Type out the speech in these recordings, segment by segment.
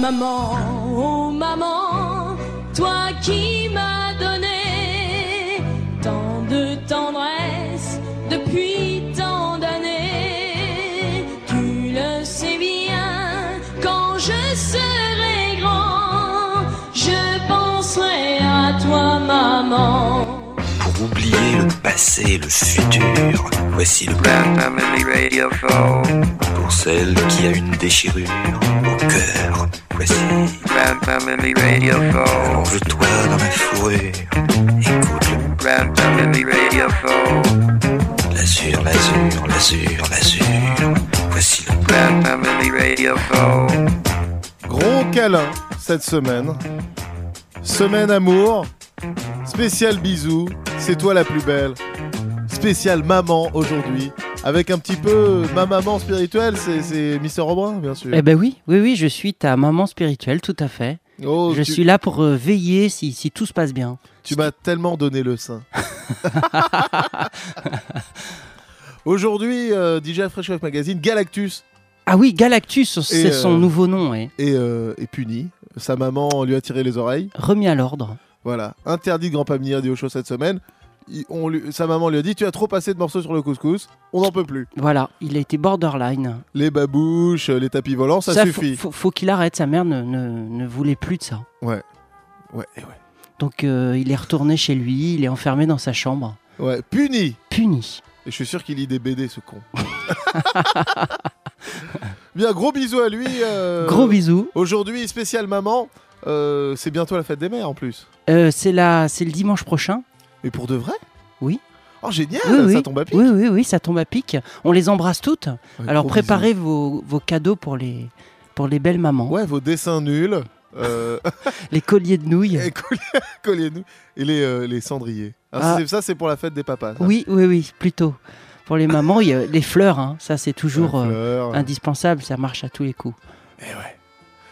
Maman, oh maman, toi qui m'as donné tant de tendresse depuis tant d'années, tu le sais bien, quand je serai grand, je penserai à toi maman. Pour oublier le passé, le futur, voici le plan Family Radio Show. pour celle qui a une déchirure cœur. Voici, Radio Show. allonge-toi dans ma fourrure, écoute le Grand Family Radio Show. l'azur, l'azur, l'azur, l'azur. Voici le Grand Family Radio Show. Gros câlin cette semaine. Semaine amour. Spécial bisous. C'est toi la plus belle. Spécial maman aujourd'hui. Avec un petit peu ma maman spirituelle, c'est- Mister Robin, bien sûr. Eh ben oui, oui, oui, je suis ta maman spirituelle, tout à fait. Oh, je tu, suis là pour euh, veiller si, si tout se passe bien. tu m'as tellement donné le sein. Aujourd'hui, euh, DJ Fresh Wave Magazine, Galactus Ah oui, Galactus, c'est euh, son nouveau nom, ouais. est, euh, est puni. Sa maman lui a tiré les oreilles. remis à l'ordre. Voilà, interdit de Grand Pamini Radio Show cette semaine. Il- on lui- sa maman lui a dit Tu as trop passé de morceaux sur le couscous, on n'en peut plus. Voilà, il a été borderline. Les babouches, les tapis volants, ça, suffit. Faut, faut qu'il arrête, sa mère ne, ne- ne voulait plus de ça. Ouais, ouais, ouais. Donc euh, il est retourné chez lui, il est enfermé dans sa chambre, Ouais, puni puni. Et je suis sûr qu'il lit des BD, ce con. Bien, gros bisous à lui. euh, Gros bisous. Aujourd'hui, spécial maman. euh, c'est bientôt la fête des mères en plus. Euh, c'est la- c'est le dimanche prochain. Mais pour de vrai? Oui. Oh, génial oui, oui. Ça tombe à pic. Oui, oui, oui, ça tombe à pic. On les embrasse toutes. Alors préparez vos, vos cadeaux pour les, pour les belles mamans. Ouais, vos dessins nuls. euh, Les colliers de nouilles. et colliez- Collez-nous. Et les, euh, les cendriers. Ah. Ça, c'est pour la fête des papas. ça. Oui, oui, oui, plutôt. Pour les mamans, y a les fleurs, hein, ça c'est toujours euh, indispensable, ça marche à tous les coups. Eh ouais.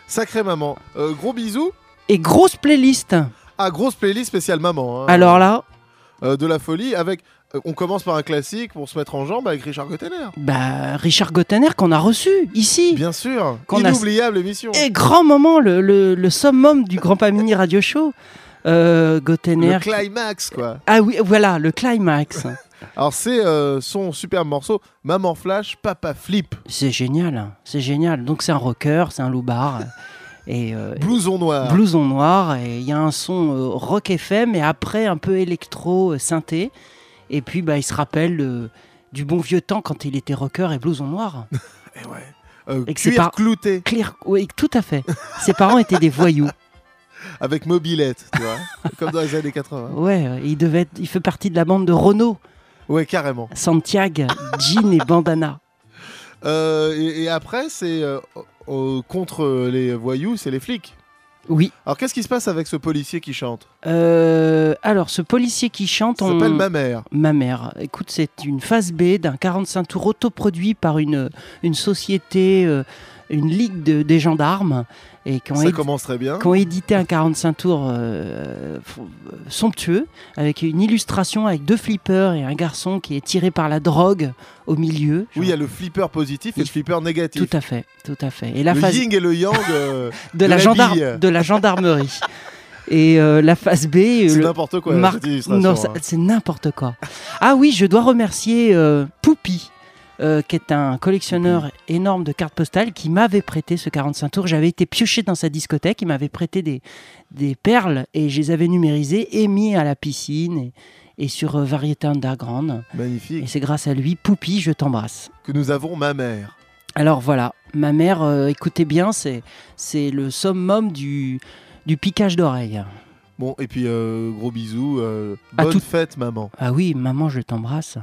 Sacré maman. Gros bisous. Et grosse playlist. Ah, grosse playlist spéciale maman. hein. Alors là, Euh, de la folie avec. euh, on commence par un classique pour se mettre en jambe avec Richard Gottener. bah, Richard Gottener qu'on a reçu ici. Bien sûr. Qu'on a- Inoubliable émission. Et grand moment, le, le, le summum du Grand Pamini Radio Show. Euh, Gottener. Le climax, quoi. Ah oui, voilà, le climax. Alors, c'est euh, son superbe morceau Maman Flash, Papa Flip. c'est génial, c'est génial. Donc c'est un rocker, c'est un loupard. Et euh, Blouson noir. blouson noir, et il y a un son euh, rock FM, et après un peu électro euh, synthé. Et puis bah, il se rappelle du bon vieux temps quand il était rocker et blouson noir. Eh ouais. Euh, Et cuir clouté oui, tout à fait. Ses parents étaient des voyous. avec mobilette, tu vois. Comme dans les années 80. Ouais, il devait être- il fait partie de la bande de Renault, Ouais, carrément. Santiago, jean et bandana. Euh, et, et après, c'est euh, euh, contre les voyous, c'est les flics. Oui. Alors, qu'est-ce qui se passe avec ce policier qui chante? Euh, alors, ce policier qui chante, on... s'appelle Ma mère. Ma mère. Écoute, c'est une phase B d'un 45 tours autoproduit par une, une société, euh, une ligue de, des gendarmes, et qui ont, Ça édi- commence très bien. qui ont édité un 45 tours euh, somptueux, avec une illustration avec deux flippers et un garçon qui est tiré par la drogue au milieu. Oui, il y a le flipper positif et le flipper négatif. Tout à fait, tout à fait. Et la le phase yin et le yang. euh, de, de la la gendarme, bille. de la gendarmerie. Et euh, la phase B, c'est le- n'importe quoi, Mar- cette illustration. Non, hein. c'est n'importe quoi. Ah oui, je dois remercier Poupy, euh, qui est un collectionneur énorme de cartes postales, qui m'avait prêté ce 45 tours. J'avais été pioché dans sa discothèque, il m'avait prêté des, des perles et je les avais numérisées et mis à la piscine et, et sur euh, Variété Underground. Et Magnifique. c'est grâce à lui, Poupy, je t'embrasse. Que nous avons Ma mère. Alors voilà, ma mère, euh, écoutez bien, c'est c'est le summum du, du piquage d'oreilles. Bon, et puis euh, gros bisous. euh, À bonne tout- fête, maman. Ah oui, maman, je t'embrasse.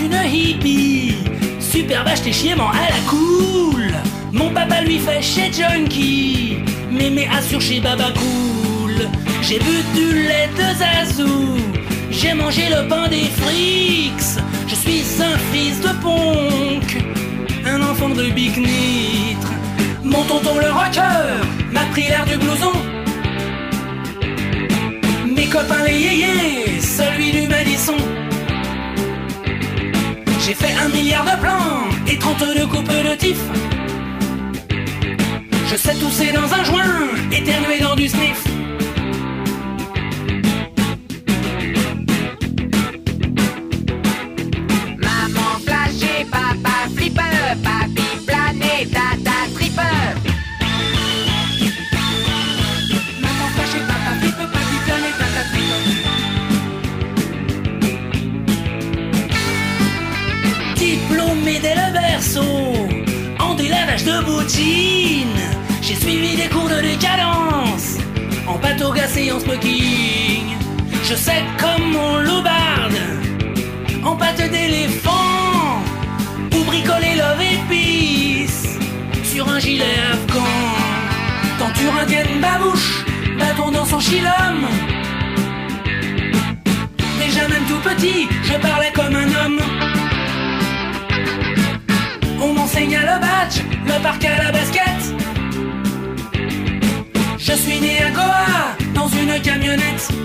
Une hippie, super vache chiement à la cool. Mon papa lui fait chez Junkie, mémé assure chez Baba Cool. J'ai bu du lait de Zazou, j'ai mangé le pain des frics. Je suis un fils de punk, un enfant de Big Nitre. Mon tonton le rocker m'a pris l'air du blouson. Mes copains les yéyés, celui du Madison. J'ai fait un milliard de plans et 32 coupes de tif. Je sais tousser dans un joint, éternuer dans du sniff. En délavage de boutine. J'ai suivi des cours de décadence, en bateau gassé en smoking. Je sais comme on loubarde, en pâte d'éléphant, ou bricoler love épice sur un gilet afghan. Tenture indienne babouche, bâton dans son chilhomme. Déjà même tout petit, je parlais comme un homme. À le badge, le parc à la basket. Je suis né à Goa, dans une camionnette.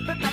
Et papa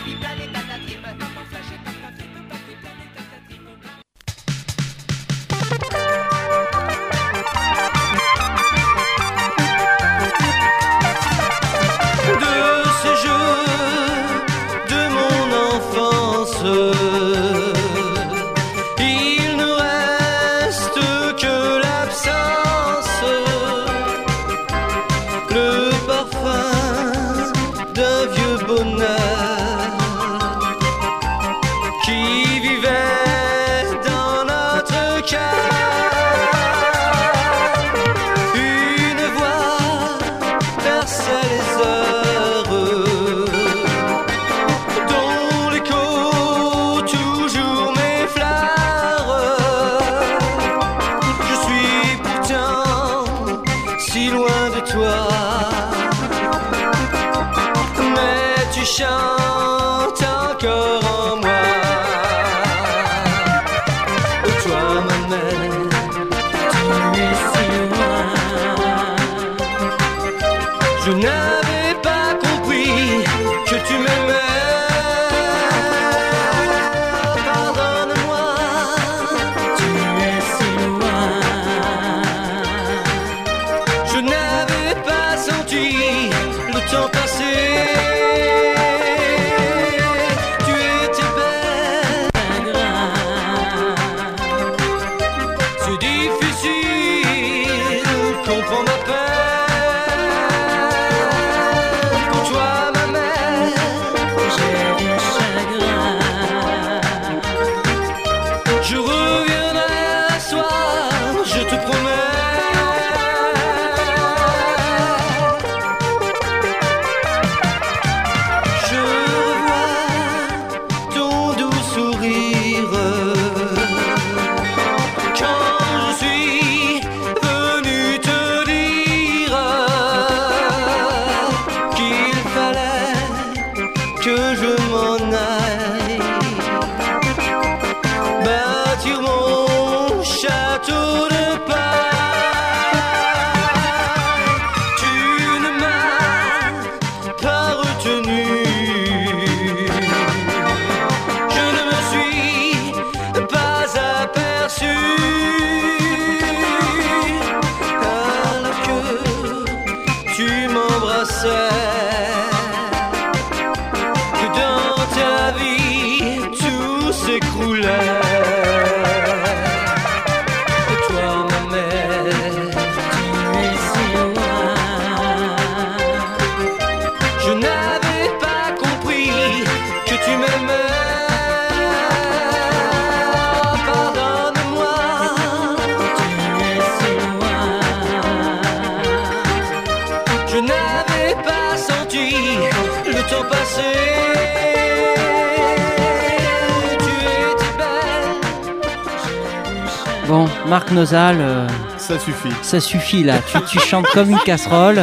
Marc Nosal, euh, Ça suffit. ça suffit là. Tu, tu chantes comme une casserole.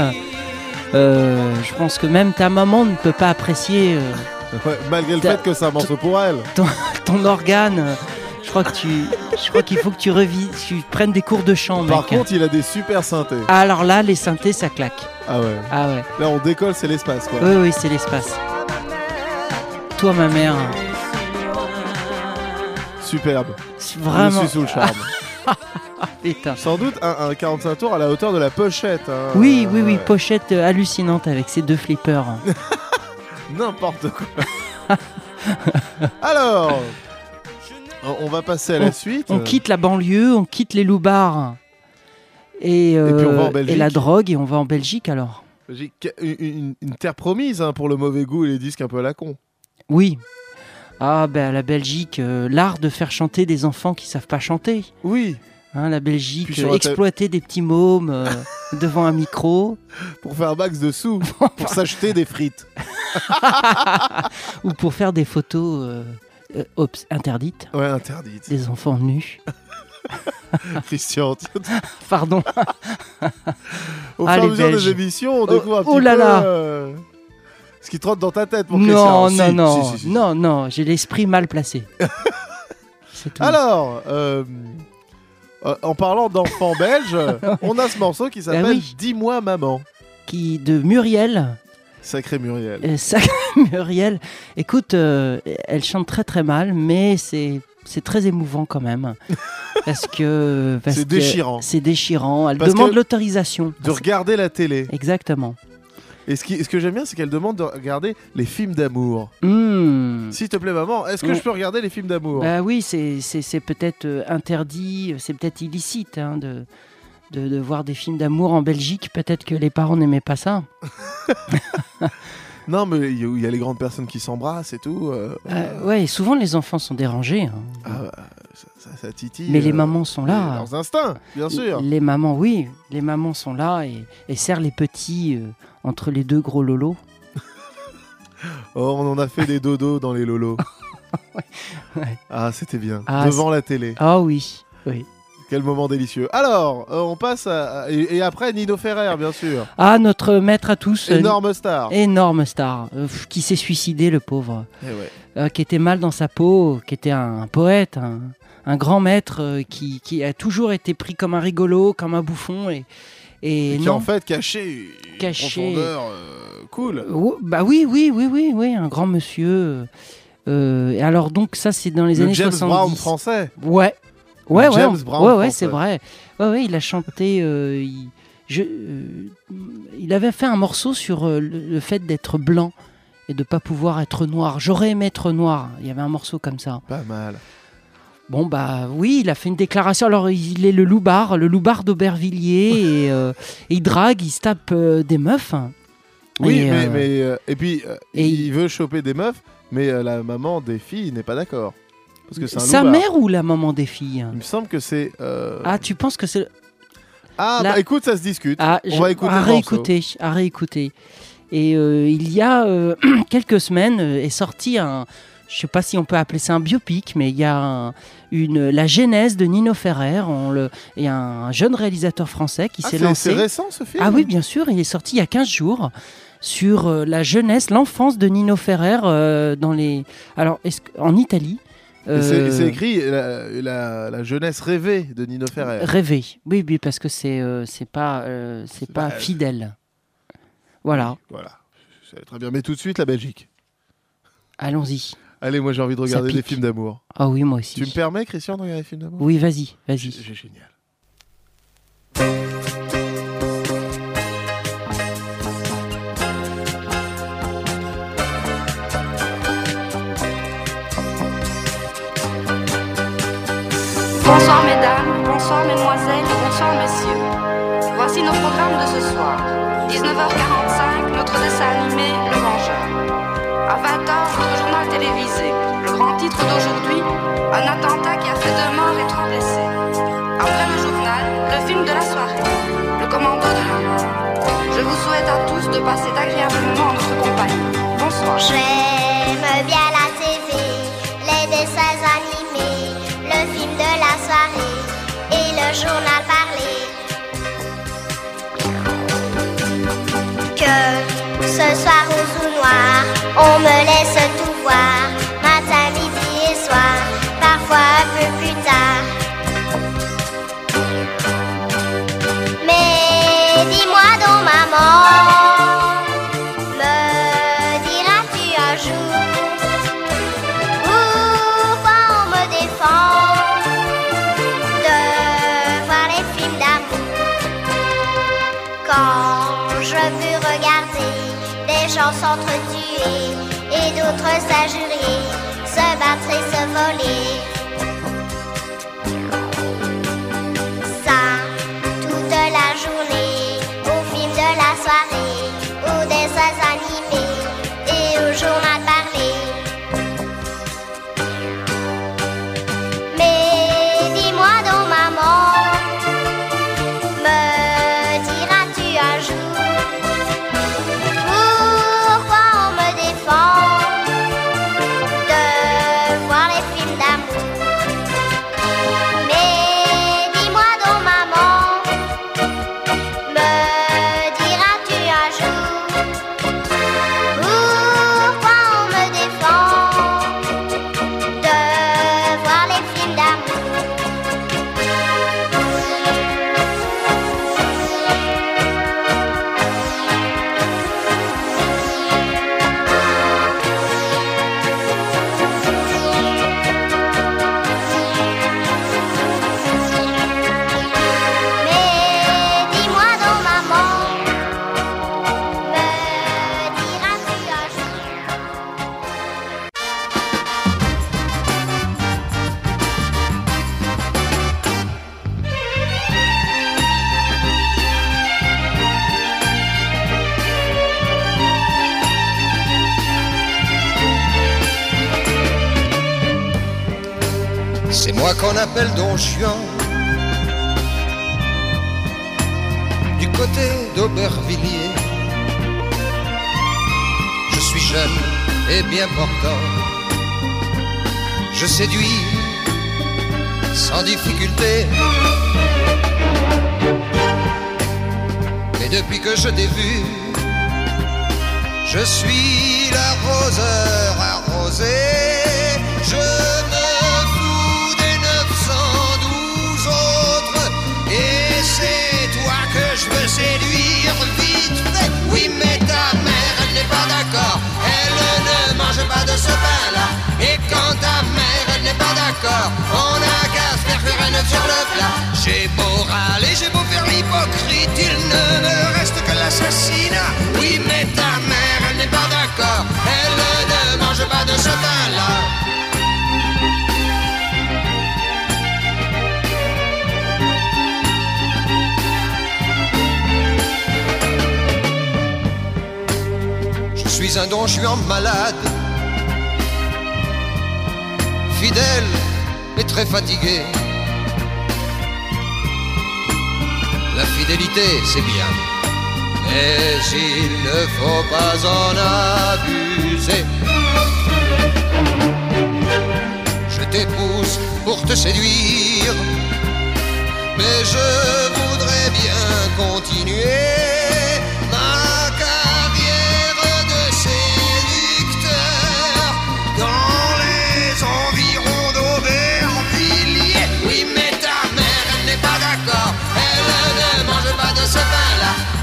Euh, je pense que même ta maman ne peut pas apprécier euh, Ouais, malgré le fait que c'est un morceau pour elle. ton organe. Je crois que tu, je crois qu'il faut que tu revis, tu prennes des cours de chant, mec. Par contre, il a des super synthés. Alors là, les synthés, ça claque. Ah ouais. Ah ouais. Là, on décolle, c'est l'espace, quoi. Oui, oui, c'est l'espace. Toi, ma mère, Superbe. c'est Je vraiment. suis sous le charme. Sans doute un, un 45 tours à la hauteur de la pochette. hein. Oui, oui, oui, Ouais. pochette euh, hallucinante avec ces deux flippers. N'importe quoi. Alors, on va passer à la suite. On quitte la banlieue, on quitte les loupards et, euh, puis on va en et Belgique. la drogue et on va en Belgique alors. J'ai une, une- une terre promise hein, pour le mauvais goût et les disques un peu à la con. Oui. Ah ben la Belgique, euh, l'art de faire chanter des enfants qui savent pas chanter. Oui, Hein, la Belgique, euh, exploiter des petits mômes euh, devant un micro pour faire un max de sous, pour s'acheter des frites. ou pour faire des photos euh, interdites Ouais, interdite. des enfants nus. Christian, tu- Pardon. au Ah, fur et à mesure Belges. des émissions, on Oh, oh là peu là. Ce qui trotte dans ta tête, mon Non, non, Si, non, si, si, non, non, j'ai l'esprit mal placé. Tout. Alors, euh, euh, en parlant d'enfants belges, on a ce morceau qui s'appelle Bah oui. Dis-moi maman. Qui de Muriel, Sacré Muriel. euh, sacrée Muriel. Écoute, elle chante très très mal, mais c'est c'est très émouvant quand même, parce que C'est déchirant. C'est déchirant. Elle Parce demande l'autorisation. De regarder la télé. Exactement. Et ce, qui, ce que j'aime bien, c'est qu'elle demande de regarder les films d'amour. Hmm. S'il te plaît, maman, est-ce que Mm. je peux regarder les films d'amour? Bah oui, c'est peut-être euh, interdit, c'est peut-être illicite hein, de, de, de voir des films d'amour en Belgique. Peut-être que les parents n'aimaient pas ça. Non, mais il y, a- il y a les grandes personnes qui s'embrassent et tout. euh, Euh, ouais, et souvent les enfants sont dérangés. hein. ah, bah, ça, titille. Mais les euh, mamans sont là. Leurs instincts, bien sûr. Les mamans, oui, les mamans sont là et, et serrent les petits euh, entre les deux gros lolos. Oh, on en a fait des dodos dans les lolos. ouais. Ah, c'était bien. Ah, Devant la télé. Ah oui, oui. Quel moment délicieux. Alors, euh, on passe à. Et, et après, Nino Ferrer, bien sûr. Ah, notre maître à tous. euh, Énorme star. énorme star, euh, qui s'est suicidé, le pauvre. Eh ouais. qui était mal dans sa peau, qui était un poète, un, un grand maître euh, qui, qui a toujours été pris comme un rigolo, comme un bouffon. Et, et Et qui non. en fait caché une Caché. profondeur euh, cool. Oh, bah oui, oui, oui, oui, oui, un grand monsieur. euh, et alors donc ça c'est dans les Le années James 70. Brown français. Ouais. Ouais, ouais, James Brown ouais, ouais, c'est vrai. Ouais, ouais, il a chanté. euh, il, je, euh, il avait fait un morceau sur euh, le, le fait d'être blanc et de pas pouvoir être noir. J'aurais aimé être noir. Il y avait un morceau comme ça. Pas mal. Bon bah oui, il a fait une déclaration. Alors il est le loupard, le loupard d'Aubervilliers et, euh, et il drague, il se tape euh, des meufs. Oui, Et, mais, euh, mais et puis et il veut choper des meufs, mais la maman des filles n'est pas d'accord parce que c'est un Sa loupard. mère ou la maman des filles? Il me semble que c'est. Ah, tu penses que c'est. Ah, la- bah écoute, ça se discute. Ah, On va écouter à réécouter, à réécouter. Et il y a quelques semaines est sorti un, je sais pas si on peut appeler ça un biopic, mais il y a un- une la genèse de Nino Ferrer, on le, et un jeune réalisateur français qui Ah, s'est lancé. c'est récent ce film Ah oui, bien sûr, il est sorti il y a 15 jours sur euh, la jeunesse, l'enfance de Nino Ferrer euh, dans les, alors en Italie. C'est euh, c'est écrit la, la- la jeunesse rêvée de Nino Ferrer. Rêver, oui, oui, parce que c'est c'est pas c'est pas Bah, fidèle. Voilà, Voilà. Très bien. Mais tout de suite la Belgique. allons-y. Allez, moi j'ai envie de regarder des films d'amour. Ah oui, moi aussi. Tu me permets, Christian, de regarder des films d'amour? Oui, vas-y, vas-y. C'est génial. Bonsoir mesdames, bonsoir mesdemoiselles, bonsoir messieurs. Voici nos programmes de ce soir. 19h45, notre dessin animé notre journal télévisé. Le grand titre d'aujourd'hui, un attentat qui a fait deux morts et trois blessés. Après le journal, le film de la soirée, Le commando de la mort. Je vous souhaite à tous de passer d'agréables moments en notre compagnie. Bonsoir. J'aime bien la TV, les dessins animés, le film de la soirée et le journal parlé. Que ce soit rose ou noir, on me laisse je veux regarder des gens s'entretuer et d'autres s'injurier, se battre et se voler. C'est moi qu'on appelle Don Juan. Du côté d'Aubervilliers. Je suis jeune et bien portant. Je séduis sans difficulté. Mais depuis que je t'ai vu, je suis l'arroseur arrosé. Je Oui, mais ta mère, elle n'est pas d'accord. Elle ne mange pas de ce pain-là. Et quand ta mère, elle n'est pas d'accord, on a qu'à se faire cuire un sur le plat. J'ai beau râler, j'ai beau faire l'hypocrite, il ne me reste que l'assassinat. Oui, mais ta mère, elle n'est pas d'accord. Elle ne mange pas de ce pain-là. Suis un don juan malade, fidèle et très fatigué. La fidélité, c'est bien, mais il ne faut pas en abuser. Je t'épouse pour te séduire, mais je voudrais bien continuer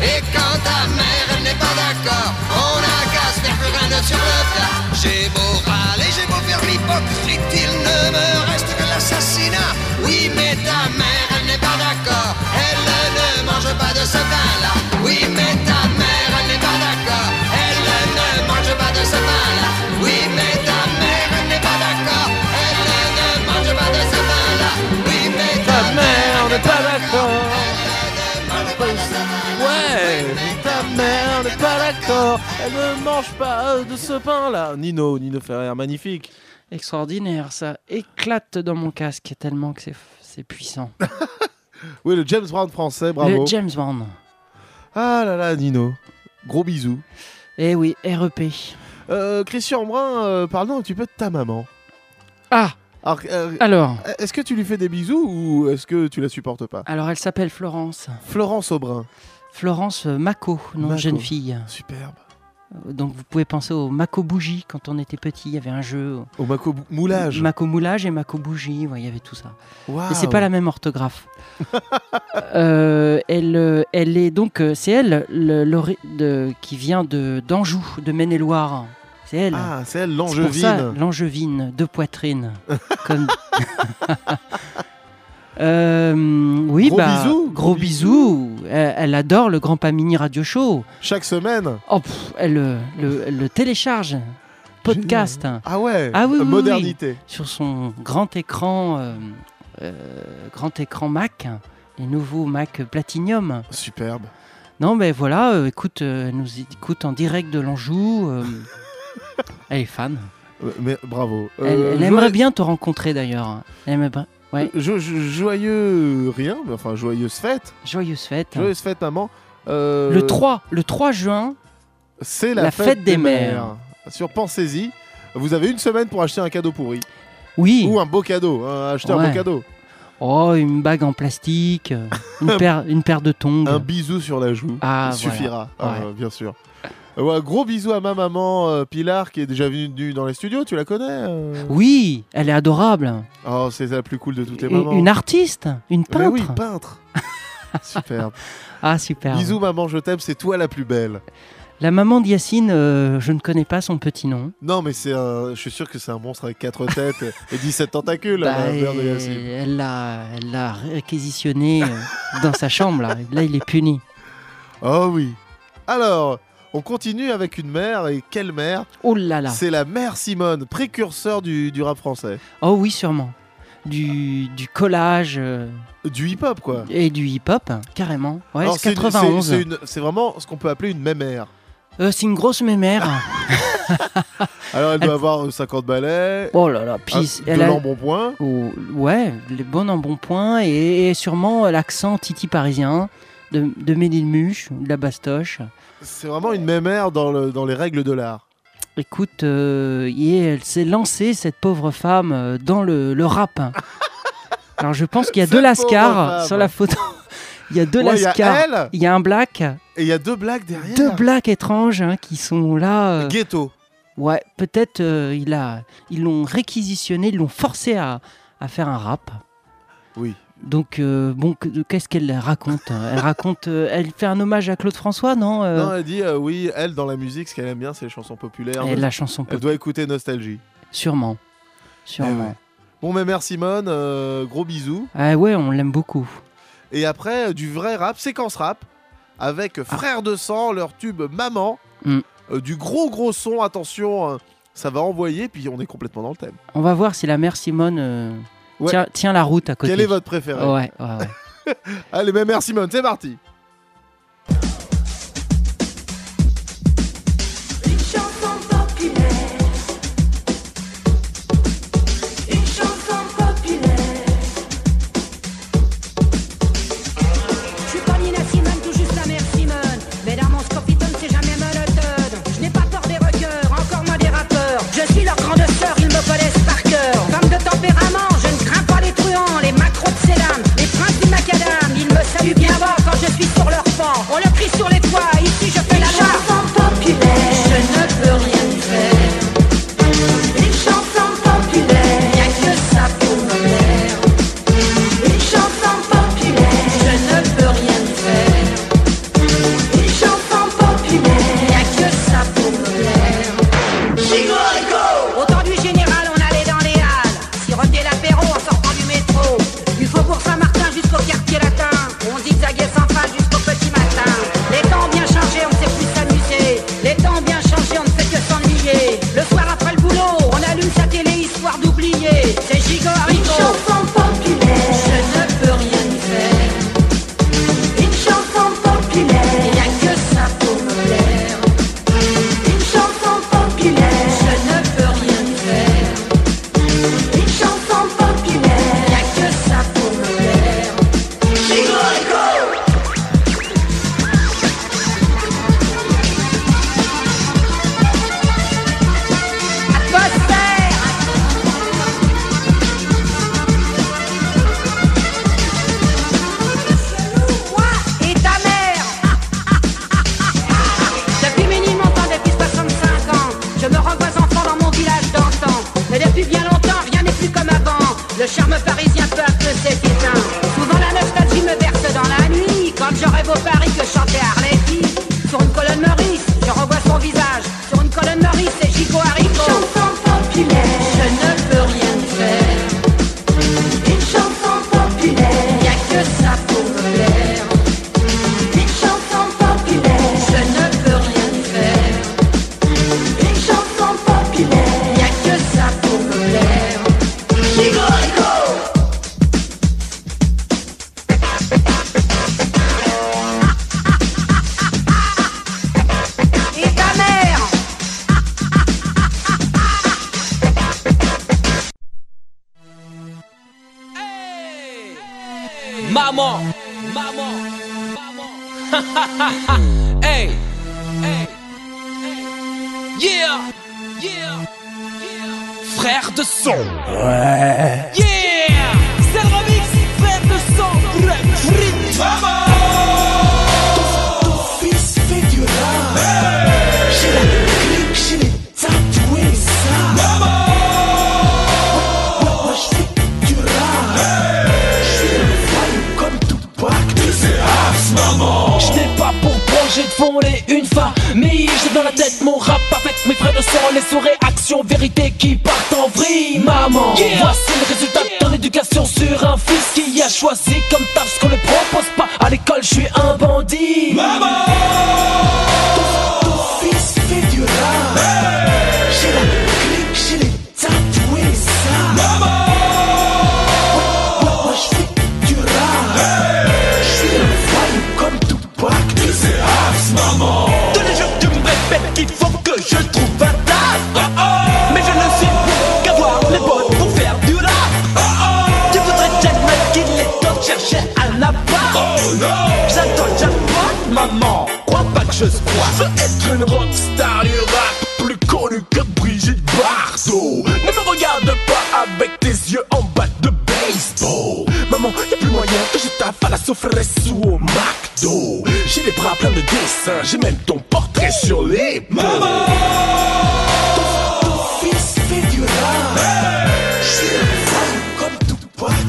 Et quand ta mère, elle n'est pas d'accord, on a qu'à se faire œuf sur le plat. J'ai beau râler, j'ai beau faire l'hypocrite, il ne me reste que l'assassinat. Oui, mais ta mère, elle n'est pas d'accord, elle ne mange pas de ce pain-là. Oui, mais ta Elle ne mange pas euh, de ce pain-là. Nino, Nino Ferrer, magnifique. Extraordinaire, ça éclate dans mon casque tellement que c'est puissant. Oui, le James Brown français, bravo. Le James Bond. Ah là là, Nino. Gros bisous. Eh oui, REP. Euh, Christian Brun, euh, parle-nous un petit peu de ta maman. Ah Alors, euh, Alors, est-ce que tu lui fais des bisous ou est-ce que tu la supportes pas? Alors elle s'appelle Florence. Florence Aubrin. Florence Mako, nom de jeune fille. Superbe. Donc vous pouvez penser au Mako Bougie quand on était petit, il y avait un jeu. Au Mako Moulage. Mako Moulage et Mako Bougie, ouais, il y avait tout ça. Mais c'est pas la même orthographe. Euh, elle, euh, elle est donc, euh, c'est elle le- l'ori- de- qui vient de d'Anjou, de Maine-et-Loire. C'est elle. Ah, c'est elle, l'angevine. L'angevine, de poitrine. comme... Euh, oui, Gros bah, bisous, gros bisous. Elle, elle adore le Grand Pamini Radio Show. Chaque semaine. Oh, pff, elle, le- le, elle le télécharge, podcast, Ah ouais. Ah oui, oui, oui. Modernité. sur son grand écran, euh, euh, grand écran Mac, les nouveaux Mac Platinum. Superbe. Non, mais voilà, euh, écoute, euh, elle nous écoute en direct de l'Anjou. euh, elle est fan. Euh, Mais bravo. Elle, Euh, aimerait bien te rencontrer d'ailleurs. Elle aimerait... Ouais, Jo- jo- joyeux rien, mais enfin joyeuse fête. joyeuse fête. Joyeuse fête, maman. Euh, Le 3, le 3 juin, c'est la, la fête, fête des, des mères. mères. Sur Pensez-y. Vous avez une semaine pour acheter un cadeau pourri. oui. Ou un beau cadeau. hein, acheter un beau cadeau. Oh, une bague en plastique, euh, une, paire, une paire de tongs. Un bisou sur la joue. Ah, suffira, voilà. euh, bien sûr. Euh, ouais, gros bisou à ma maman euh, Pilar qui est déjà venue dans les studios, tu la connais euh? Oui, elle est adorable. Oh, c'est la plus cool de toutes les mamans. une artiste, une Mais peintre. oui, peintre. Superbe. Ah, super. Bisous maman, je t'aime, c'est toi la plus belle. La maman d'Yacine, euh, je ne connais pas son petit nom. Non, mais c'est un... je suis sûr que c'est un monstre avec 4 têtes et 17 tentacules, Bah, la mère de Yacine. elle l'a réquisitionné dans sa chambre. Là, Là, il est puni. Oh oui. Alors, on continue avec une mère, et quelle mère? Oh là là. C'est la mère Simone, précurseur du, du rap français. Oh oui, sûrement. Du, du collage euh, Du hip-hop, quoi. et du hip-hop, carrément. Ouais, Alors, c'est une- 91. c'est une- C'est vraiment ce qu'on peut appeler une mémère. Euh, c'est une grosse mémère. Alors, elle Elle- doit avoir euh, 50 balais, oh là là. Puis un- elle de a- l'embonpoint. Oh, ouais, les bonnes en bon point et, et sûrement l'accent titi parisien de, de Ménilmuche, de la bastoche. C'est vraiment une mémère dans, le- dans les règles de l'art. Écoute, euh, et elle s'est lancée, cette pauvre femme, euh, dans le, le rap. Alors je pense qu'il y a deux lascars sur la photo. Il y a deux Ouais, il y lascars. Il y a un black, et il y a deux blagues derrière. deux blacks étranges hein, qui sont là. euh, Ghetto. ouais, peut-être il a, ils l'ont réquisitionné, ils l'ont forcé à, à faire un rap. Oui. Donc, euh, bon, que- qu'est-ce qu'elle raconte? Elle raconte, euh, elle fait un hommage à Claude François, non, Euh, Non, elle dit oui, elle dans la musique, ce qu'elle aime bien, c'est les chansons populaires. et La chanson, Elle doit écouter Nostalgie. sûrement, sûrement. Eh ouais. Bon, mais mère Simone, gros bisous. Ah ouais, on l'aime beaucoup. Et après, du vrai rap, séquence rap, avec Frères de sang, leur tube Maman. Ah. Mm. Du gros gros son, attention, euh, ça va envoyer, puis on est complètement dans le thème. On va voir si la mère Simone Ouais. tient, tient la route à côté. Quel est votre préféré Ouais, ouais, ouais. Allez, mais mère Simone, c'est parti. sur leur banc. On leur maman, hey, hey, hey. Yeah, yeah, yeah. Frère de son. Ouais. Yeah, c'est le remix. Frère de son. Maman. Fonder une famille J'ai dans la tête mon rap avec mes frères de sang Les sous-réactions, vérité qui partent en vrille Maman, voici le résultat de ton éducation sur un fils Qui a choisi comme taf ce qu'on ne propose pas. À l'école, je suis un bandit. Maman je trouve un taf Mais je ne suis plus qu'avoir les bonnes pour faire du rap Tu voudrais tellement qu'il est temps de chercher un appart J'attends jackpot, maman. Crois pas que je squatte Je veux être une rockstar du rap, ou au McDo. J'ai les bras pleins de dessins, j'ai même ton portrait sur les Maman! Ton, ton fils fait du rap. Je suis un voyou comme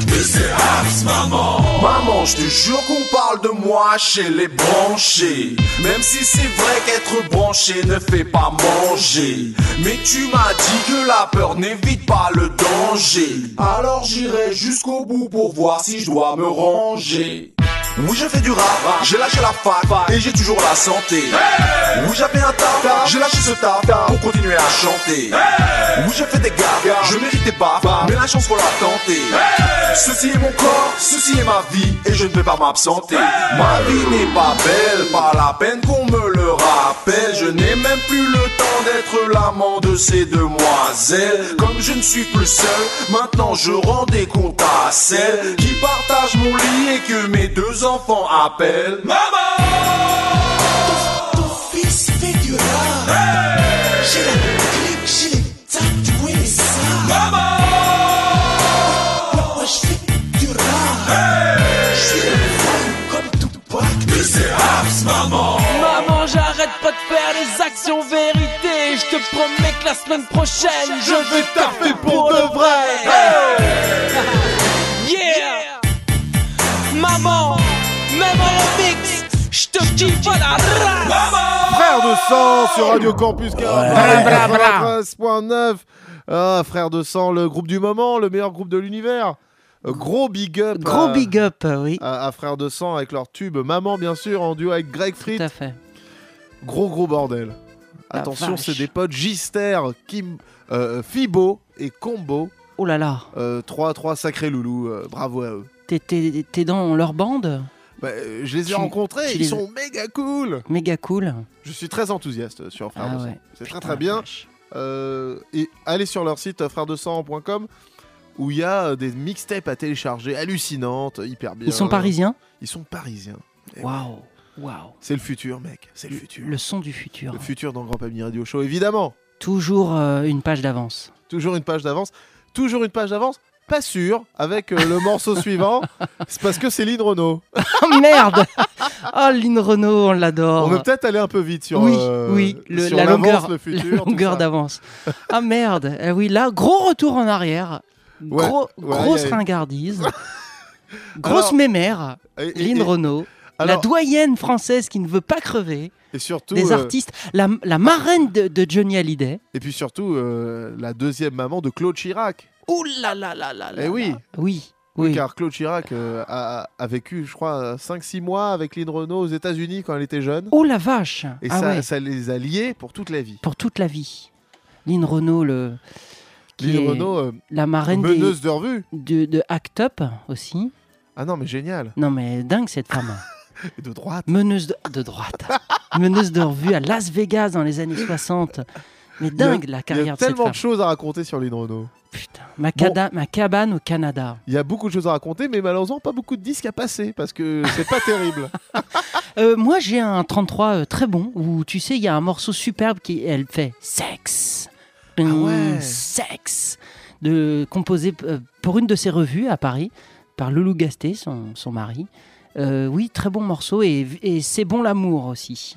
mais c'est Raps, maman. Maman, je te jure qu'on parle de moi chez les branchés. Même si c'est vrai qu'être branché ne fait pas manger. Mais tu m'as dit que la peur n'évite pas le danger. Alors j'irai jusqu'au bout pour voir si je dois me ranger. Oui, je fais du rap, j'ai lâché la fac et j'ai toujours la santé. Oui, j'avais un taf, j'ai lâché ce taf pour continuer à chanter. Oui, je fais des gars, je méritais pas, mais la chance faut la tenter. Ceci est mon corps, ceci est ma vie et je ne vais pas m'absenter. Ma vie n'est pas belle, pas la peine qu'on me le rappelle. Je n'ai même plus le temps d'être l'amant de ces demoiselles. Comme je ne suis plus seul, maintenant je rends des comptes à celles qui partagent mon lit et que mes deux enfants appellent. Maman! Ton fils fait du rap. J'ai la clique, j'ai les tatoués, ça. Maman! Moi, je fais du rap. Je suis un voyou comme Tupac, mais c'est Raps, maman. Maman, actions vérité. Je te promets que la semaine prochaine, je vais taper pour de vrai. Yeah! Maman, même en remix, je te kiffe à la race. Frère de sang sur Radio Campus 93.9. Ah, frère de sang, le groupe du moment, le meilleur groupe de l'univers. Euh, Gros big up. Gros à- big up, oui. À, à Frère de sang avec leur tube Maman, bien sûr, en duo avec Greg Fritz. Tout à fait. Gros, gros bordel. La Attention, c'est des potes Gister, Kim, euh, Fibo et Combo. Oh là là. Euh, trois, trois sacrés loulous. euh, bravo à eux. T'es- T'es t'es dans leur bande? Bah, euh, je les ai Tu- rencontrés, tu ils les- sont méga cool. Méga cool. Je suis très enthousiaste sur Frère Ah de Sang. ouais. C'est très très bien. Euh, et allez sur leur site frèredesang.com où il y a euh, des mixtapes à télécharger hallucinantes, hyper bien. Ils sont parisiens? Ils sont parisiens. Eh ouais. Waouh. Waouh. C'est le futur, mec. C'est le futur. Le son du futur. Le futur dans Grand Pamir Radio Show, évidemment. Toujours euh, une page d'avance. Toujours une page d'avance. Toujours une page d'avance. Pas sûr avec euh, le morceau suivant. C'est parce que c'est Lynn Renault. Oh merde Oh, Lynn Renault, on l'adore. On peut peut-être aller un peu vite sur, oui, euh, oui, le- sur la longueur, le futur. la longueur d'avance. ah merde, Eh oui, là, gros retour en arrière Ouais, Gros- ouais, grosse ringardise. grosse Alors- mémère. Et- et- Lynn et- Renault. La doyenne française qui ne veut pas crever. Et surtout. Des euh, artistes. La, la marraine de, de Johnny Hallyday. Et puis surtout, euh, la deuxième maman de Claude Chirac. Ouh là là là là là Eh oui. là. Oui. Oui. Car Claude Chirac euh, a, a vécu, je crois, 5-6 mois avec Lynn Renault aux États-Unis quand elle était jeune. Oh la vache. Et Ah ça, ouais. ça les a liés pour toute la vie. Pour toute la vie. Lynn Renault, le. qui Lynn est Renault, la marraine des- meneuse de revue. de, de Act Up aussi. Ah non, mais génial. Non mais dingue cette femme. De droite. Meneuse de, de droite. Meneuse de revue à Las Vegas dans les années 60. Mais dingue a- la carrière Il y a de cette tellement de choses à raconter sur Lynn Renault. Ma, cada- ma cabane au Canada. Il y a beaucoup de choses à raconter, mais malheureusement, pas beaucoup de disques à passer parce que c'est pas terrible. Euh, moi, j'ai un 33 euh, très bon où tu sais, il y a un morceau superbe qui elle fait sexe. Ah ouais. Sexe. De, composé euh, pour une de ses revues à Paris par Loulou Gasté, son, son mari. Euh, oui, très bon morceau et, et c'est bon l'amour aussi.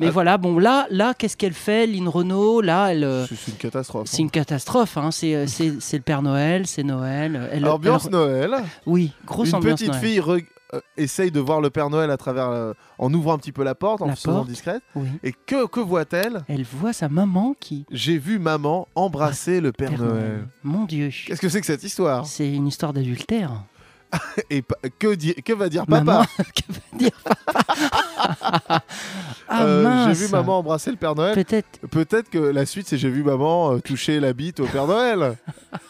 Mais Ah. voilà, bon, là, là qu'est-ce qu'elle fait, Lynn Renault? Là, elle. euh, C'est une catastrophe. C'est une catastrophe, hein. c'est, euh, c'est, le Père Noël, c'est Noël. Elle, Ambiance elle- Noël. Oui, grosse Une ambiance petite Noël. fille re- euh, essaye de voir le Père Noël à travers, en ouvrant un petit peu la porte, en La se faisant discrète. oui. Et que, que voit-elle? Elle voit sa maman qui. J'ai vu maman embrasser le Père, Père Noël. Noël. Mon Dieu. Qu'est-ce que c'est que cette histoire? C'est une histoire d'adultère. Et que, di- que va dire papa? Que va dire papa? Ah Euh. J'ai vu maman embrasser le Père Noël. Peut-être. Peut-être que la suite, c'est j'ai vu maman euh, toucher la bite au Père Noël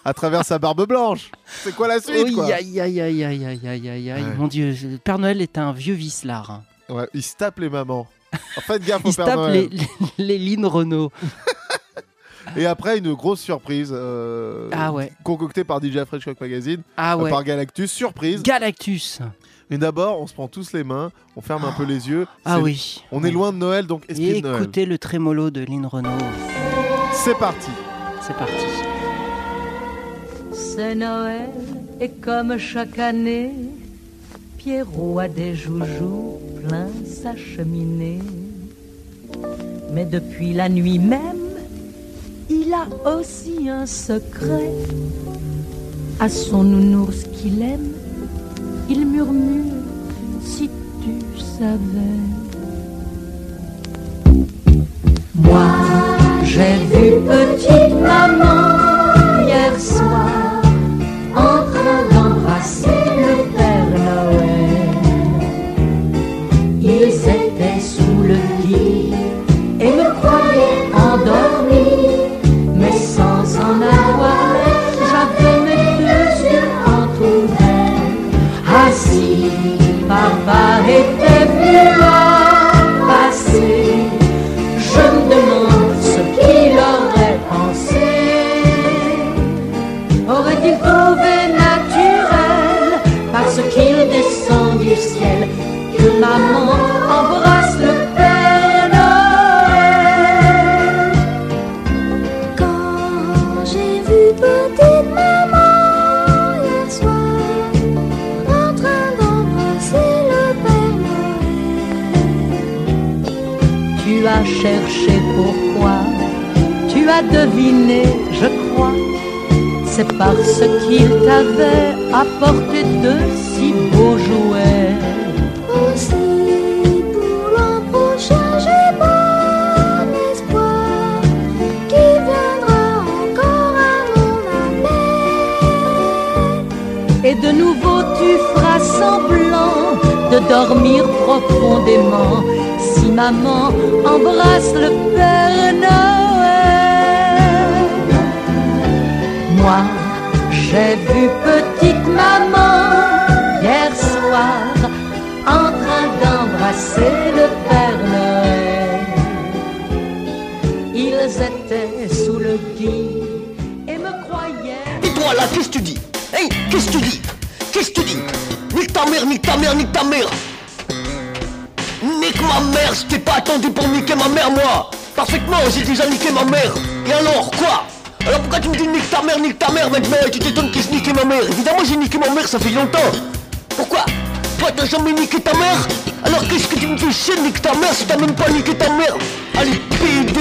à travers sa barbe blanche. C'est quoi la suite Oui, aïe, aïe, aïe, aïe, aïe, aïe, aïe, aïe. Mon Dieu, le Père Noël est un vieux vicelard. hein. Ouais, Il se tape les mamans. En Faites gaffe au Il se Père tape Noël. les, les, les lignes Renault. Et après, une grosse surprise euh, Ah ouais. concoctée par DJ Fresh Rock Magazine, Ah euh, par Galactus. Surprise. Galactus. Mais d'abord, on se prend tous les mains, on ferme un peu les yeux. Ah oui. On est loin de Noël, donc esprit Et de Noël. écoutez le trémolo de Lynn Renault. C'est parti. C'est parti. C'est Noël et comme chaque année, Pierrot a des joujoux plein sa cheminée. Mais depuis la nuit même, il a aussi un secret. À son nounours qu'il aime, il murmure si tu savais. Moi, j'ai vu petite maman hier soir en train d'embrasser le Père Noël. Ils étaient sous le lit ma mère moi. Parfaitement, j'ai déjà niqué ma mère. Et alors, quoi? Alors pourquoi tu me dis nique ta mère, nique ta mère maintenant et tu t'étonnes que je niqué ma mère? Évidemment j'ai niqué ma mère, ça fait longtemps. Pourquoi? Toi t'as jamais niqué ta mère? Alors qu'est-ce que tu me fais chier, nique ta mère si t'as même pas niqué ta mère? Allez, PD,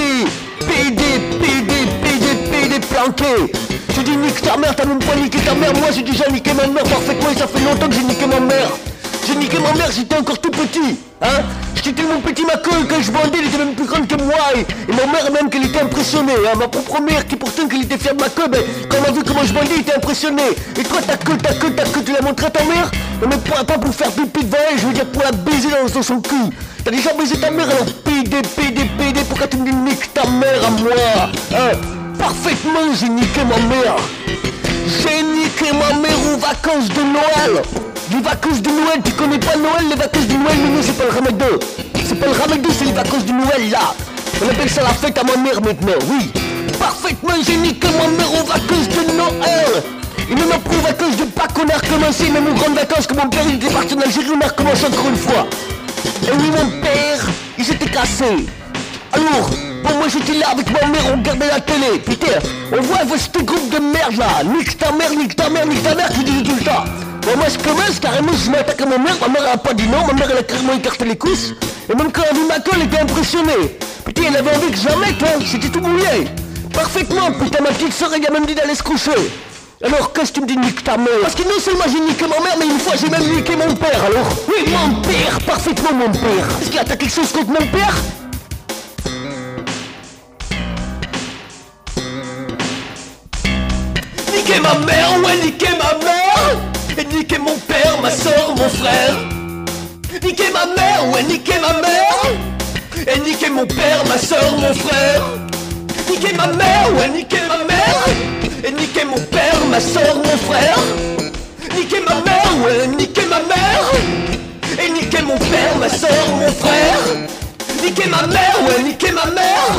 PD, PD, PD, PD planqué. Je dis nique ta mère, t'as même pas niqué ta mère, moi j'ai déjà niqué ma mère parfaitement et ça fait longtemps que j'ai niqué ma mère. J'ai niqué ma mère, j'étais encore tout petit, hein? J'étais tellement petit ma queue quand je bandais, elle était même plus grande que moi. Et, ma mère même qu'elle était impressionnée, hein. Ma propre mère qui pourtant qu'elle était fière de ma queue, ben quand elle a vu comment je bandais, elle était impressionnée. Et toi ta queue, ta queue, ta queue, tu l'as montré à ta mère? Non mais pas, pas pour faire pipi devant elle, je veux dire pour la baiser dans, dans son cul. T'as déjà baisé ta mère alors PD, PD, PD, pourquoi tu me dis nique ta mère à moi? Hein? Parfaitement j'ai niqué ma mère. J'ai niqué ma mère aux vacances de Noël Les vacances de Noël, tu connais pas Noël Les vacances de Noël, mais nous c'est pas le ramadan C'est pas le ramadan, c'est les vacances de Noël là On appelle ça la fête à ma mère maintenant, oui Parfaitement, j'ai niqué ma mère aux vacances de Noël Et même après aux vacances de Pâques, on a recommencé Même aux grandes vacances que mon père il était parti en Algérie, on a recommencé encore une fois Et oui, mon père, il s'était cassé alors, bon, moi j'étais là avec ma mère, on regardait la télé. Putain, on voit, ce groupe de merde là. Nique ta mère, nique ta mère, nique ta mère, qui disait tout le temps. Bon, moi je commence, carrément, je m'attaque à ma mère. Ma mère elle a pas dit non, ma mère elle a carrément écarté les couches. Et même quand elle a vu ma queue, elle était impressionnée. Putain, elle avait envie que je la mette, hein. C'était tout mouillé. Parfaitement, putain, ma petite soeur, elle a même dit d'aller se coucher. Alors qu'est-ce que tu me dis nique ta mère? Parce que non seulement j'ai niqué ma mère, mais une fois j'ai même niqué mon père, alors Oui, mon père, parfaitement mon père Est-ce qu'il y a quelque chose contre mon père? Niquer ma mère, ouais, niquer ma mère niquer mon père, ma soeur, mon frère. Niquer ma mère, ouais, niquer ma mère. Et niquer mon père, ma soeur, mon frère. Niquer ma mère, ouais, niquer ma mère. Et niquer mon père, ma soeur, mon frère. Niquer ma mère, ouais, niquer ma mère. Et niquer mon père, ma soeur, mon frère. Niquer ma mère, ouais, niquer ma mère.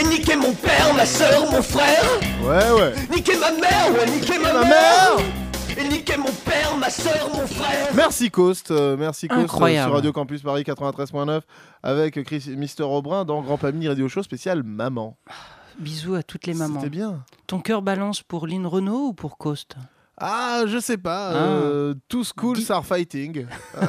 Et niquer mon père, ma soeur, mon frère. Ouais, ouais. Niquer ma mère, ouais, niquer ma, Ma mère. mère. Et niquer mon père, ma soeur, mon frère Merci Coast, euh, merci Coast euh, Incroyable. sur Radio Campus Paris 93.9 avec Chris, Mister Aubrin dans Grand Pamini Radio Show spécial Maman. Bisous à toutes les mamans. C'était bien. Ton cœur balance pour Lynn Renault ou pour Coast? Ah, je sais pas. Ah. euh, Two Schools are fighting.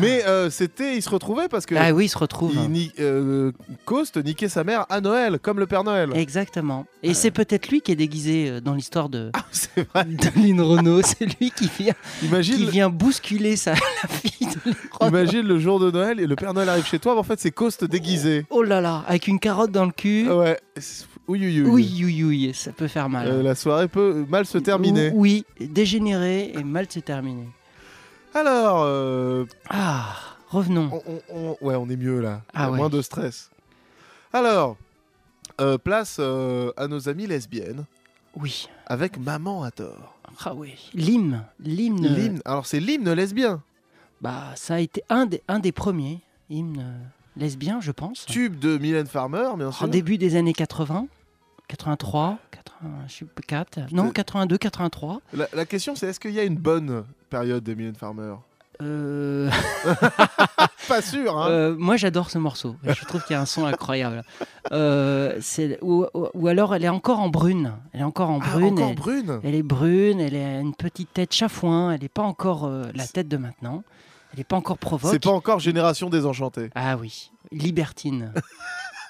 Mais euh, c'était, ils se retrouvaient parce que Ah oui, ils se retrouvent. il ni- euh, Coast niquait sa mère à Noël, comme le Père Noël. Exactement. Et c'est peut-être lui qui est déguisé euh, dans l'histoire de, C'est vrai. de Lynn Renault. C'est lui qui vient, Imagine, qui vient bousculer sa, la fille de Lynn imagine le jour de Noël et le Père Noël arrive chez toi. mais en fait, c'est Coast déguisé. Oh là là, avec une carotte dans le cul. Ouais. c'est- Oui, oui, oui. Oui, oui, oui, ça peut faire mal. La soirée peut mal se terminer. Oui, dégénéré et mal se terminer. Alors, euh, Ah, revenons. on, on- on- ouais, on est mieux là. Ah ouais. Moins de stress. Alors, euh, place euh, à nos amies lesbiennes Oui. avec Maman à tort. Ah oui. L'hymne. L'hymne. L'hymne. Alors, c'est l'hymne lesbien. Bah, ça a été un des, un des premiers hymnes lesbiens, je pense. Tube de Mylène Farmer, bien En sûr. début des années 80, 83, 80, je sais pas, 4, non, C'est- 82, 83. La, la question, c'est est-ce qu'il y a une bonne période de Mylène Farmer Euh, Pas sûr, hein euh, moi, j'adore ce morceau. Je trouve qu'il y a un son incroyable. Euh, ou, ou- ou alors, elle est encore en brune. Elle est encore en Ah, brune. encore elle, brune? elle est brune, elle a une petite tête chafouin. Elle n'est pas encore euh, la tête de maintenant. Elle n'est pas encore provoque. C'est pas encore Génération désenchantée. Ah oui, libertine.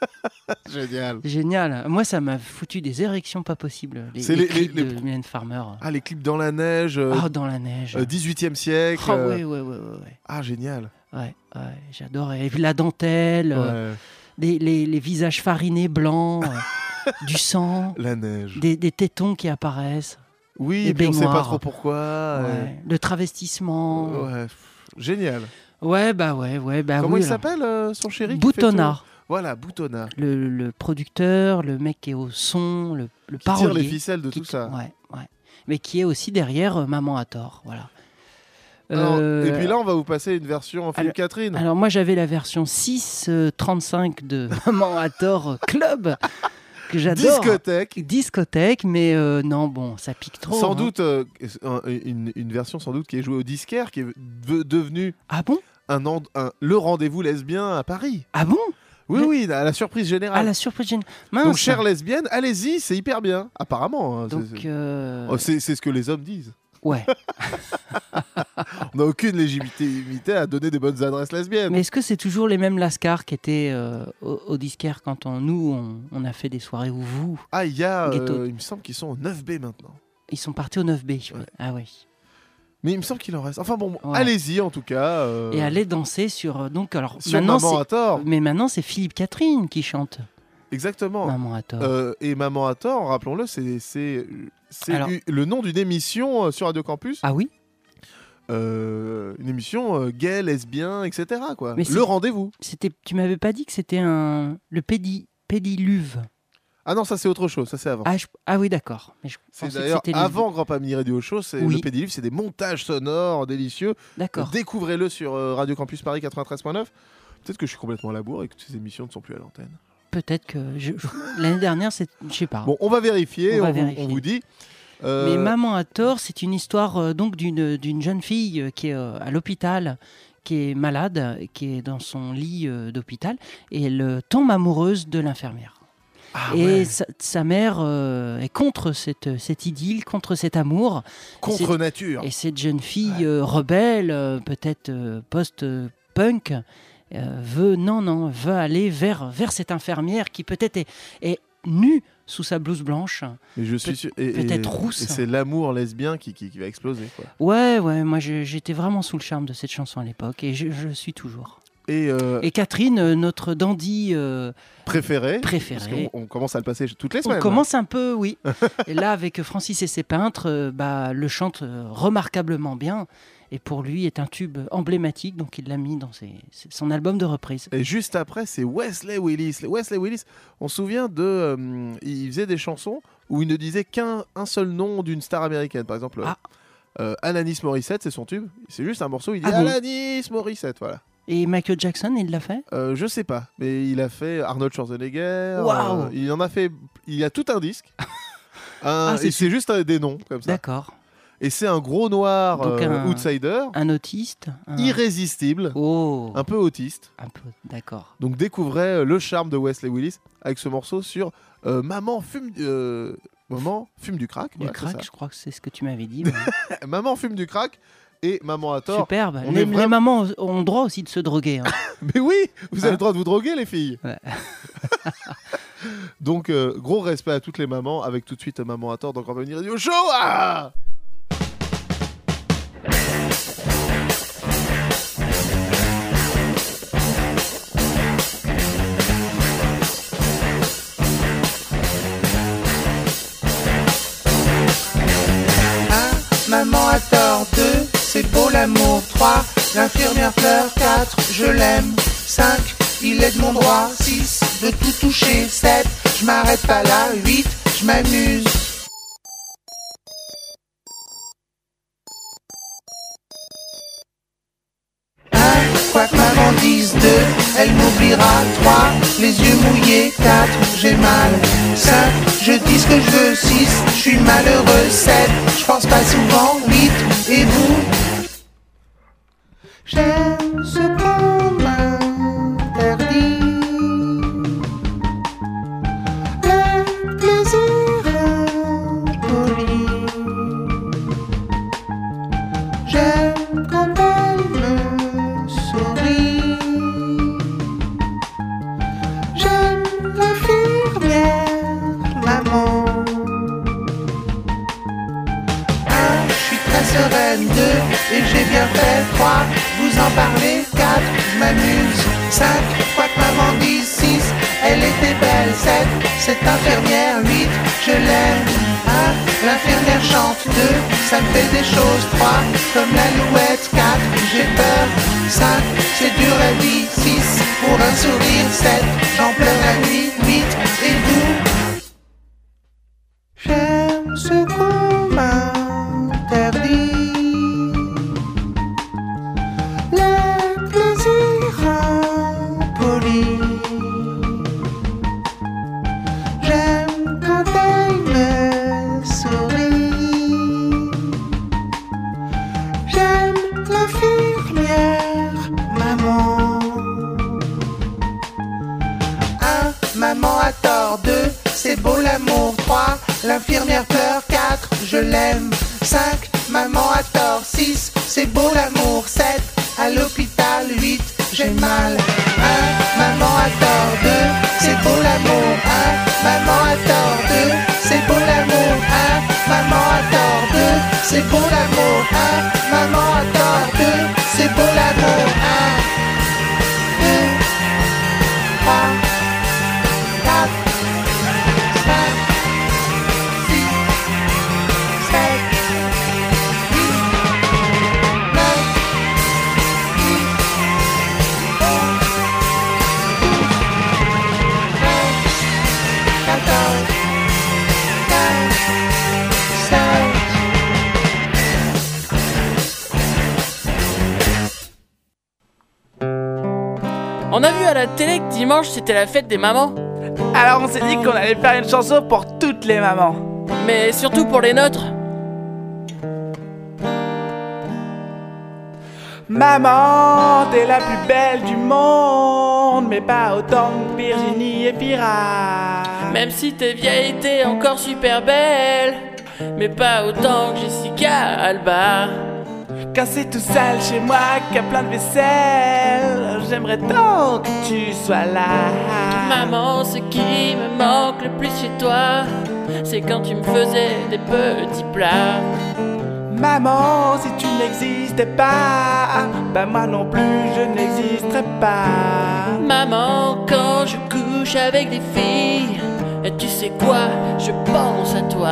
Génial. Génial. Moi, ça m'a foutu des érections pas possibles. Les, les les- clips les- de Mylène Farmer. Ah, les clips dans la neige, euh, Ah, dans la neige. euh, 18e siècle. Ah euh, ouais, ouais, ouais, ouais, ouais. Ah, génial. Ouais, ouais, j'adore. Et puis la dentelle, euh, Ouais. les, visages farinés blancs, euh, du sang, La neige. des, des tétons qui apparaissent. Oui, et puis on sait pas trop pourquoi. Ouais, Le travestissement. génial. Ouais, bah ouais, ouais. Bah Comment oui, il s'appelle son chéri tout Voilà, Boutonnat. Le, le producteur, le mec qui est au son, le, le Qui tire parolier. les ficelles de qui- tout ça. Ouais, ouais. Mais qui est aussi derrière euh, Maman à tort. Voilà. Alors, Euh, Et puis là, on va vous passer une version en film alors- Catherine. Alors moi j'avais la version 6.35 de Maman à tort Club que j'adore. Discothèque. Discothèque, mais euh, non bon, ça pique trop. sans hein. doute euh, un- une, une version sans doute qui est jouée au disquaire, qui est de- devenue Ah bon? un- le rendez-vous lesbien à Paris. Ah bon? Oui, oui, à la surprise générale. Ah la surprise. Mince. Donc, chère lesbienne, allez-y, c'est hyper bien. Apparemment. hein, c'est- Donc, c'est- euh, Oh, c'est ce que les hommes disent. ouais. On n'a aucune légitimité à donner des bonnes adresses lesbiennes. Mais est-ce que c'est toujours les mêmes lascars qui étaient euh, au, au disquaire quand on, nous, on, on a fait des soirées où vous Ah, il y a, euh, il me semble qu'ils sont au 9B maintenant. Ils sont partis au 9B. oui. Ah oui. Mais il me semble qu'il en reste. Enfin bon, Ouais. allez-y en tout cas. euh, Et aller danser sur. euh, Donc, alors, Sur maintenant, Maman à tort. Mais maintenant, c'est Philippe Catherine qui chante. Exactement. Maman à tort. Euh, et Maman à tort, rappelons-le, c'est Alors- le nom d'une émission sur Radio Campus. Ah oui? Euh, Une émission gay, lesbien, etc. Quoi. Mais le rendez-vous. C'était, tu m'avais pas dit que c'était un le pédi, pédiluve. Ah non, ça c'est autre chose, ça c'est avant. Ah, je- ah oui, d'accord. C'est d'ailleurs avant Grand Pamini Radio Show, c'est Oui. le Pédilivre, c'est des montages sonores délicieux. D'accord. Découvrez-le sur euh, Radio Campus Paris 93.9. Peut-être que je suis complètement à la bourre et que ces émissions ne sont plus à l'antenne. Peut-être que je- l'année dernière, c'est, je sais pas. Bon, on va vérifier, On on, va vous, vérifier. on vous dit. Euh, Mais Maman à tort, c'est une histoire euh, donc d'une jeune fille euh, qui est à l'hôpital, qui est malade, qui est dans son lit d'hôpital, et elle tombe amoureuse de l'infirmière. Ah et ouais. sa, sa mère euh, est contre cette, cette idylle, contre cet amour. Contre nature. Et cette jeune fille euh, rebelle, euh, peut-être post-punk, veut non non veut aller vers vers cette infirmière qui peut-être est, est nue sous sa blouse blanche. Mais je suis peut-être rousse. Et c'est l'amour lesbien qui, qui, qui va exploser. Quoi. Ouais, ouais, moi j'étais vraiment sous le charme de cette chanson à l'époque et je, je suis toujours. Et, euh, Et Catherine, euh, notre dandy euh, préféré. Parce qu'on on commence à le passer toutes les On semaines. commence un peu, oui. et là, avec Francis et ses peintres, euh, bah, le chante euh, remarquablement bien. Et pour lui, est un tube emblématique, donc il l'a mis dans ses- son album de reprise. Et juste après, c'est Wesley Willis. Wesley Willis, on se souvient de. euh, il faisait des chansons où il ne disait qu'un un seul nom d'une star américaine. Par exemple, euh, Alanis Morissette, c'est son tube. C'est juste un morceau, il dit Ah bon Alanis Morissette, voilà. Et Michael Jackson, il l'a fait? Euh, je sais pas, mais il a fait Arnold Schwarzenegger. Waouh. euh, il en a fait. Il y a tout un disque. Un- Ah, c'est et c'est juste des noms comme ça. D'accord. Et c'est un gros noir Donc euh, un- outsider. Un autiste un- Irrésistible. Oh. Un peu autiste. Un peu, d'accord. Donc découvrez euh, le charme de Wesley Willis avec ce morceau sur euh, Maman fume Maman fume du crack. Du voilà, crack, je crois que c'est ce que tu m'avais dit. mais-. Maman fume du crack et Maman a tort. Superbe. On Les, est les vraiment- mamans ont le droit aussi de se droguer. hein. Mais oui, vous avez Hein le droit de vous droguer les filles. Ouais. Donc euh, gros respect à toutes les mamans avec tout de suite Maman a tort dans Grand Avenir Radio Show. Ah Maman a tort 2, c'est beau l'amour. 3, l'infirmière pleure. 4, je l'aime. 5, il est de mon droit. 6, de tout toucher. 7, je m'arrête pas là. 8, je m'amuse. Quoi que maman dise 2, elle m'oubliera. 3, les yeux mouillés. 4, j'ai mal. 5, je dis ce que je veux 6, je suis malheureux 7, je pense pas souvent 8, et vous? Dimanche c'était la fête des mamans. Alors on s'est dit qu'on allait faire une chanson pour toutes les mamans. Mais surtout pour les nôtres. Maman, t'es la plus belle du monde, mais pas autant que Virginie et Pira. Même si t'es vieille, t'es encore super belle. Mais pas autant que Jessica Alba. Quand c'est tout sale chez moi, qu'il y a plein de vaisselle, j'aimerais tant que tu sois là. Maman, ce qui me manque le plus chez toi, c'est quand tu me faisais des petits plats. Maman, si tu n'existais pas, ben moi non plus je n'existerais pas. Maman, quand je couche avec des filles, tu sais quoi, je pense à toi.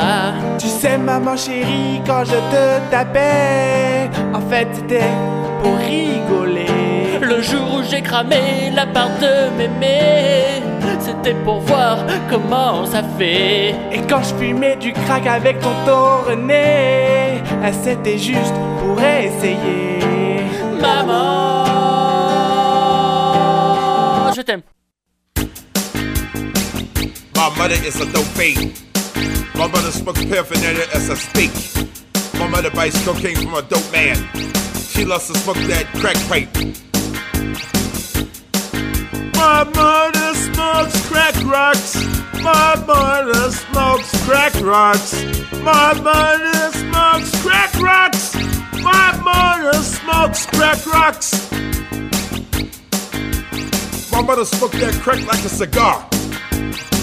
Tu sais, maman chérie, quand je te tapais, en fait c'était pour rigoler. Le jour où j'ai cramé la part de mémé, c'était pour voir comment ça fait. Et quand je fumais du crack avec tonton René, c'était juste pour essayer. Maman, je t'aime. My mother is a dope fiend. My mother smokes paraphernalia as I speak. My mother buys cocaine from a dope man. She loves to smoke that crack pipe. My mother smokes crack rocks. My mother smokes crack rocks. My mother smokes crack rocks. My mother smokes crack rocks. My mother smoked that crack like a cigar.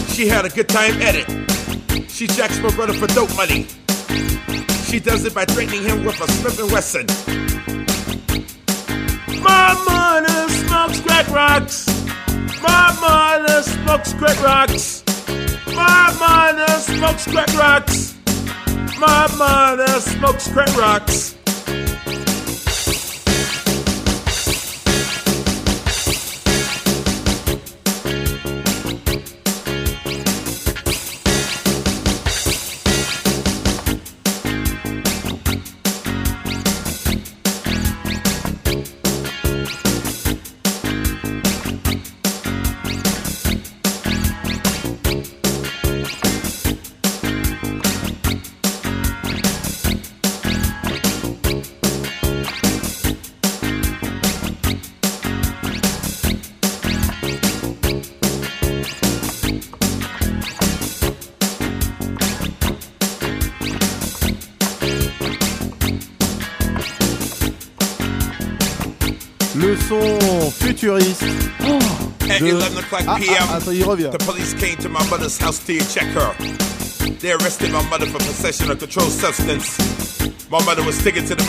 She had a good time at it. She jacks my brother for dope money. She does it by threatening him with a Smith and Wesson. My mother smokes crack rocks. My mother smokes crack rocks. My mother smokes crack rocks. My mother smokes crack rocks. Son futuriste. At de- 11 o'clock Ah, p.m., ah, attends, il revient. the police came to my mother's house to check her. They arrested my mother for possession of controlled substance. My mother was taken to the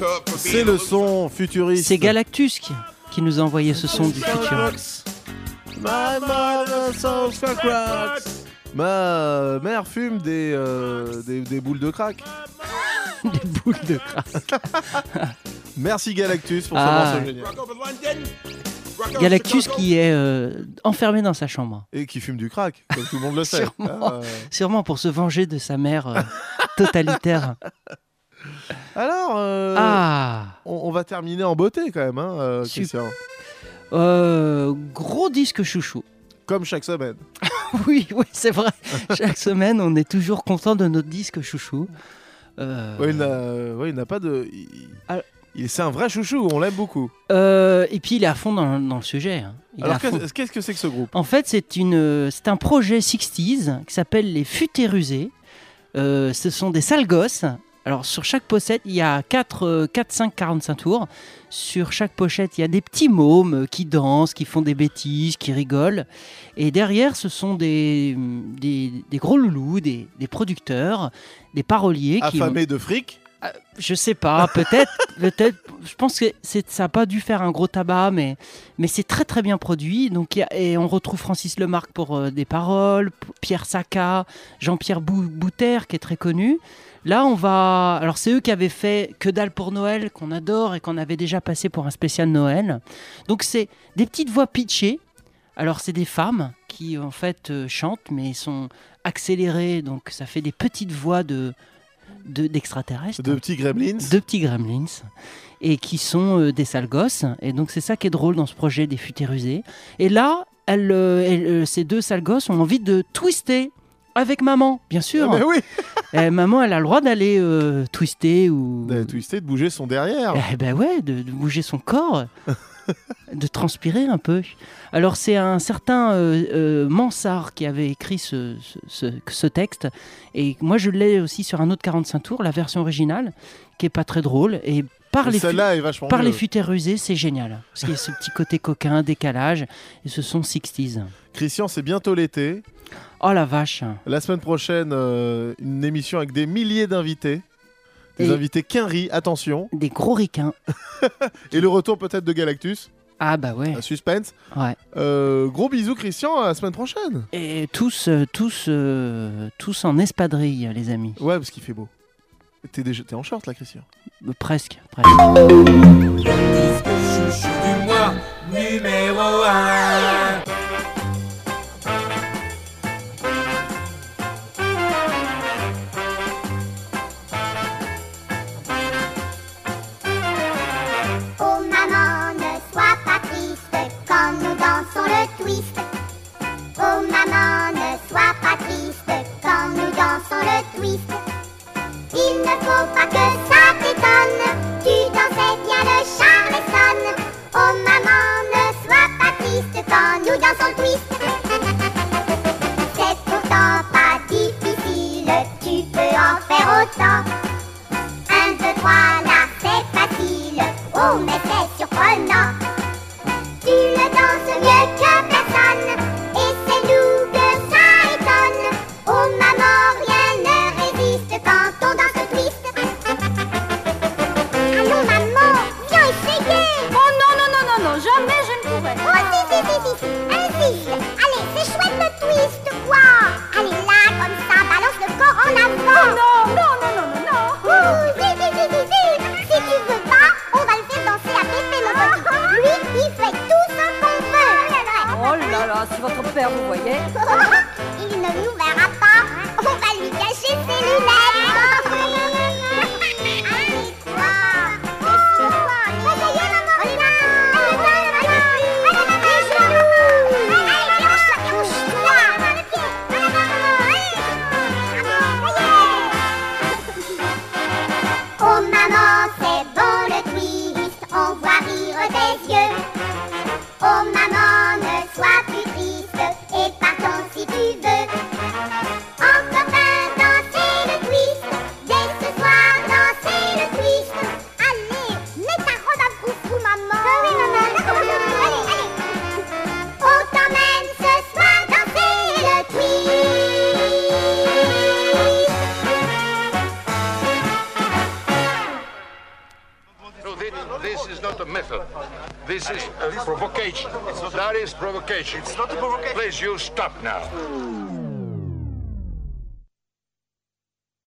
up for C'est le son futuriste. C'est Galactus qui, qui nous a envoyé ce son du futur. My. Ma mère fume des, euh, des, des boules de crack. des boules de crack. Merci Galactus pour Ah. ce morceau génial. Galactus qui est euh, enfermé dans sa chambre. Et qui fume du crack, comme tout le monde le sait. Sûrement, Ah, sûrement pour se venger de sa mère euh, totalitaire. Alors, euh, Ah. on, on va terminer en beauté quand même, hein, euh, Christian. Euh, gros disque chouchou. Comme chaque semaine. oui, oui, c'est vrai. Chaque semaine, on est toujours content de notre disque chouchou. Euh, Ouais, il n'a ouais, pas de. il- c'est un vrai chouchou, on l'aime beaucoup. euh, et puis il est à fond dans, dans le sujet. hein. Alors qu'est-ce que c'est que ce groupe? En fait, c'est une, euh, c'est un projet 60s qui s'appelle les Futérusés. Euh, ce sont des sales gosses. Alors sur chaque pochette, il y a 4, 4 5, 45 tours. Sur chaque pochette, il y a des petits mômes euh, qui dansent, qui font des bêtises, qui rigolent. Et derrière, ce sont des, des, des gros loulous, des, des producteurs, des paroliers. qui Affamés de fric? Je sais pas, peut-être, peut-être. Je pense que ça a pas dû faire un gros tabac, mais, mais c'est très très bien produit. Donc, il y a- et on retrouve Francis Lemarque pour euh, des paroles, Pierre Sacca, Jean-Pierre Bou- Bouter qui est très connu. Là, on va. Alors, c'est eux qui avaient fait Que dalle pour Noël, qu'on adore et qu'on avait déjà passé pour un spécial Noël. Donc, c'est des petites voix pitchées. Alors, c'est des femmes qui, en fait, euh, chantent, mais sont accélérées. Donc, ça fait des petites voix de, de- d'extraterrestres. De petits gremlins. De petits gremlins. Et qui sont euh, des sales gosses. Et donc, c'est ça qui est drôle dans ce projet des futérusés. Et là, elles, elles, euh, ces deux sales gosses ont envie de twister avec maman, bien sûr. Ah, mais oui. Eh, maman, elle a le droit d'aller euh, twister ou. De twister, de bouger son derrière. Eh ben ouais, de, de bouger son corps, de transpirer un peu. Alors c'est un certain euh, euh, Mansart qui avait écrit ce, ce- ce- ce texte, et moi je l'ai aussi sur un autre 45 tours, la version originale, qui est pas très drôle, et par les, est vachement par mieux. les futérusés, c'est génial, parce qu'il y a ce petit côté coquin, décalage, et ce sont 60s. Christian, c'est bientôt l'été. Oh la vache La semaine prochaine, euh, une émission avec des milliers d'invités. Des Et- invités quinri, attention. Des gros ricains. Et le retour peut-être de Galactus. Ah bah ouais. Un suspense. Ouais. Euh, gros bisous Christian, à la semaine prochaine. Et tous, euh, tous, tous en espadrille, les amis. Ouais, parce qu'il fait beau. T'es déjà t'es en short là, Christian. Euh, Presque, presque. Chouchou du mois numéro 1 faut pas que ça t'étonne, tu dansais bien le charleston. Oh maman, ne sois pas triste quand nous dansons le twist. C'est pourtant pas difficile, tu peux en faire autant. Un, deux, trois, là c'est facile. Oh, mais c'est surprenant. Vous voyez Il ne nous verra pas. On va lui cacher ses lunettes. up now.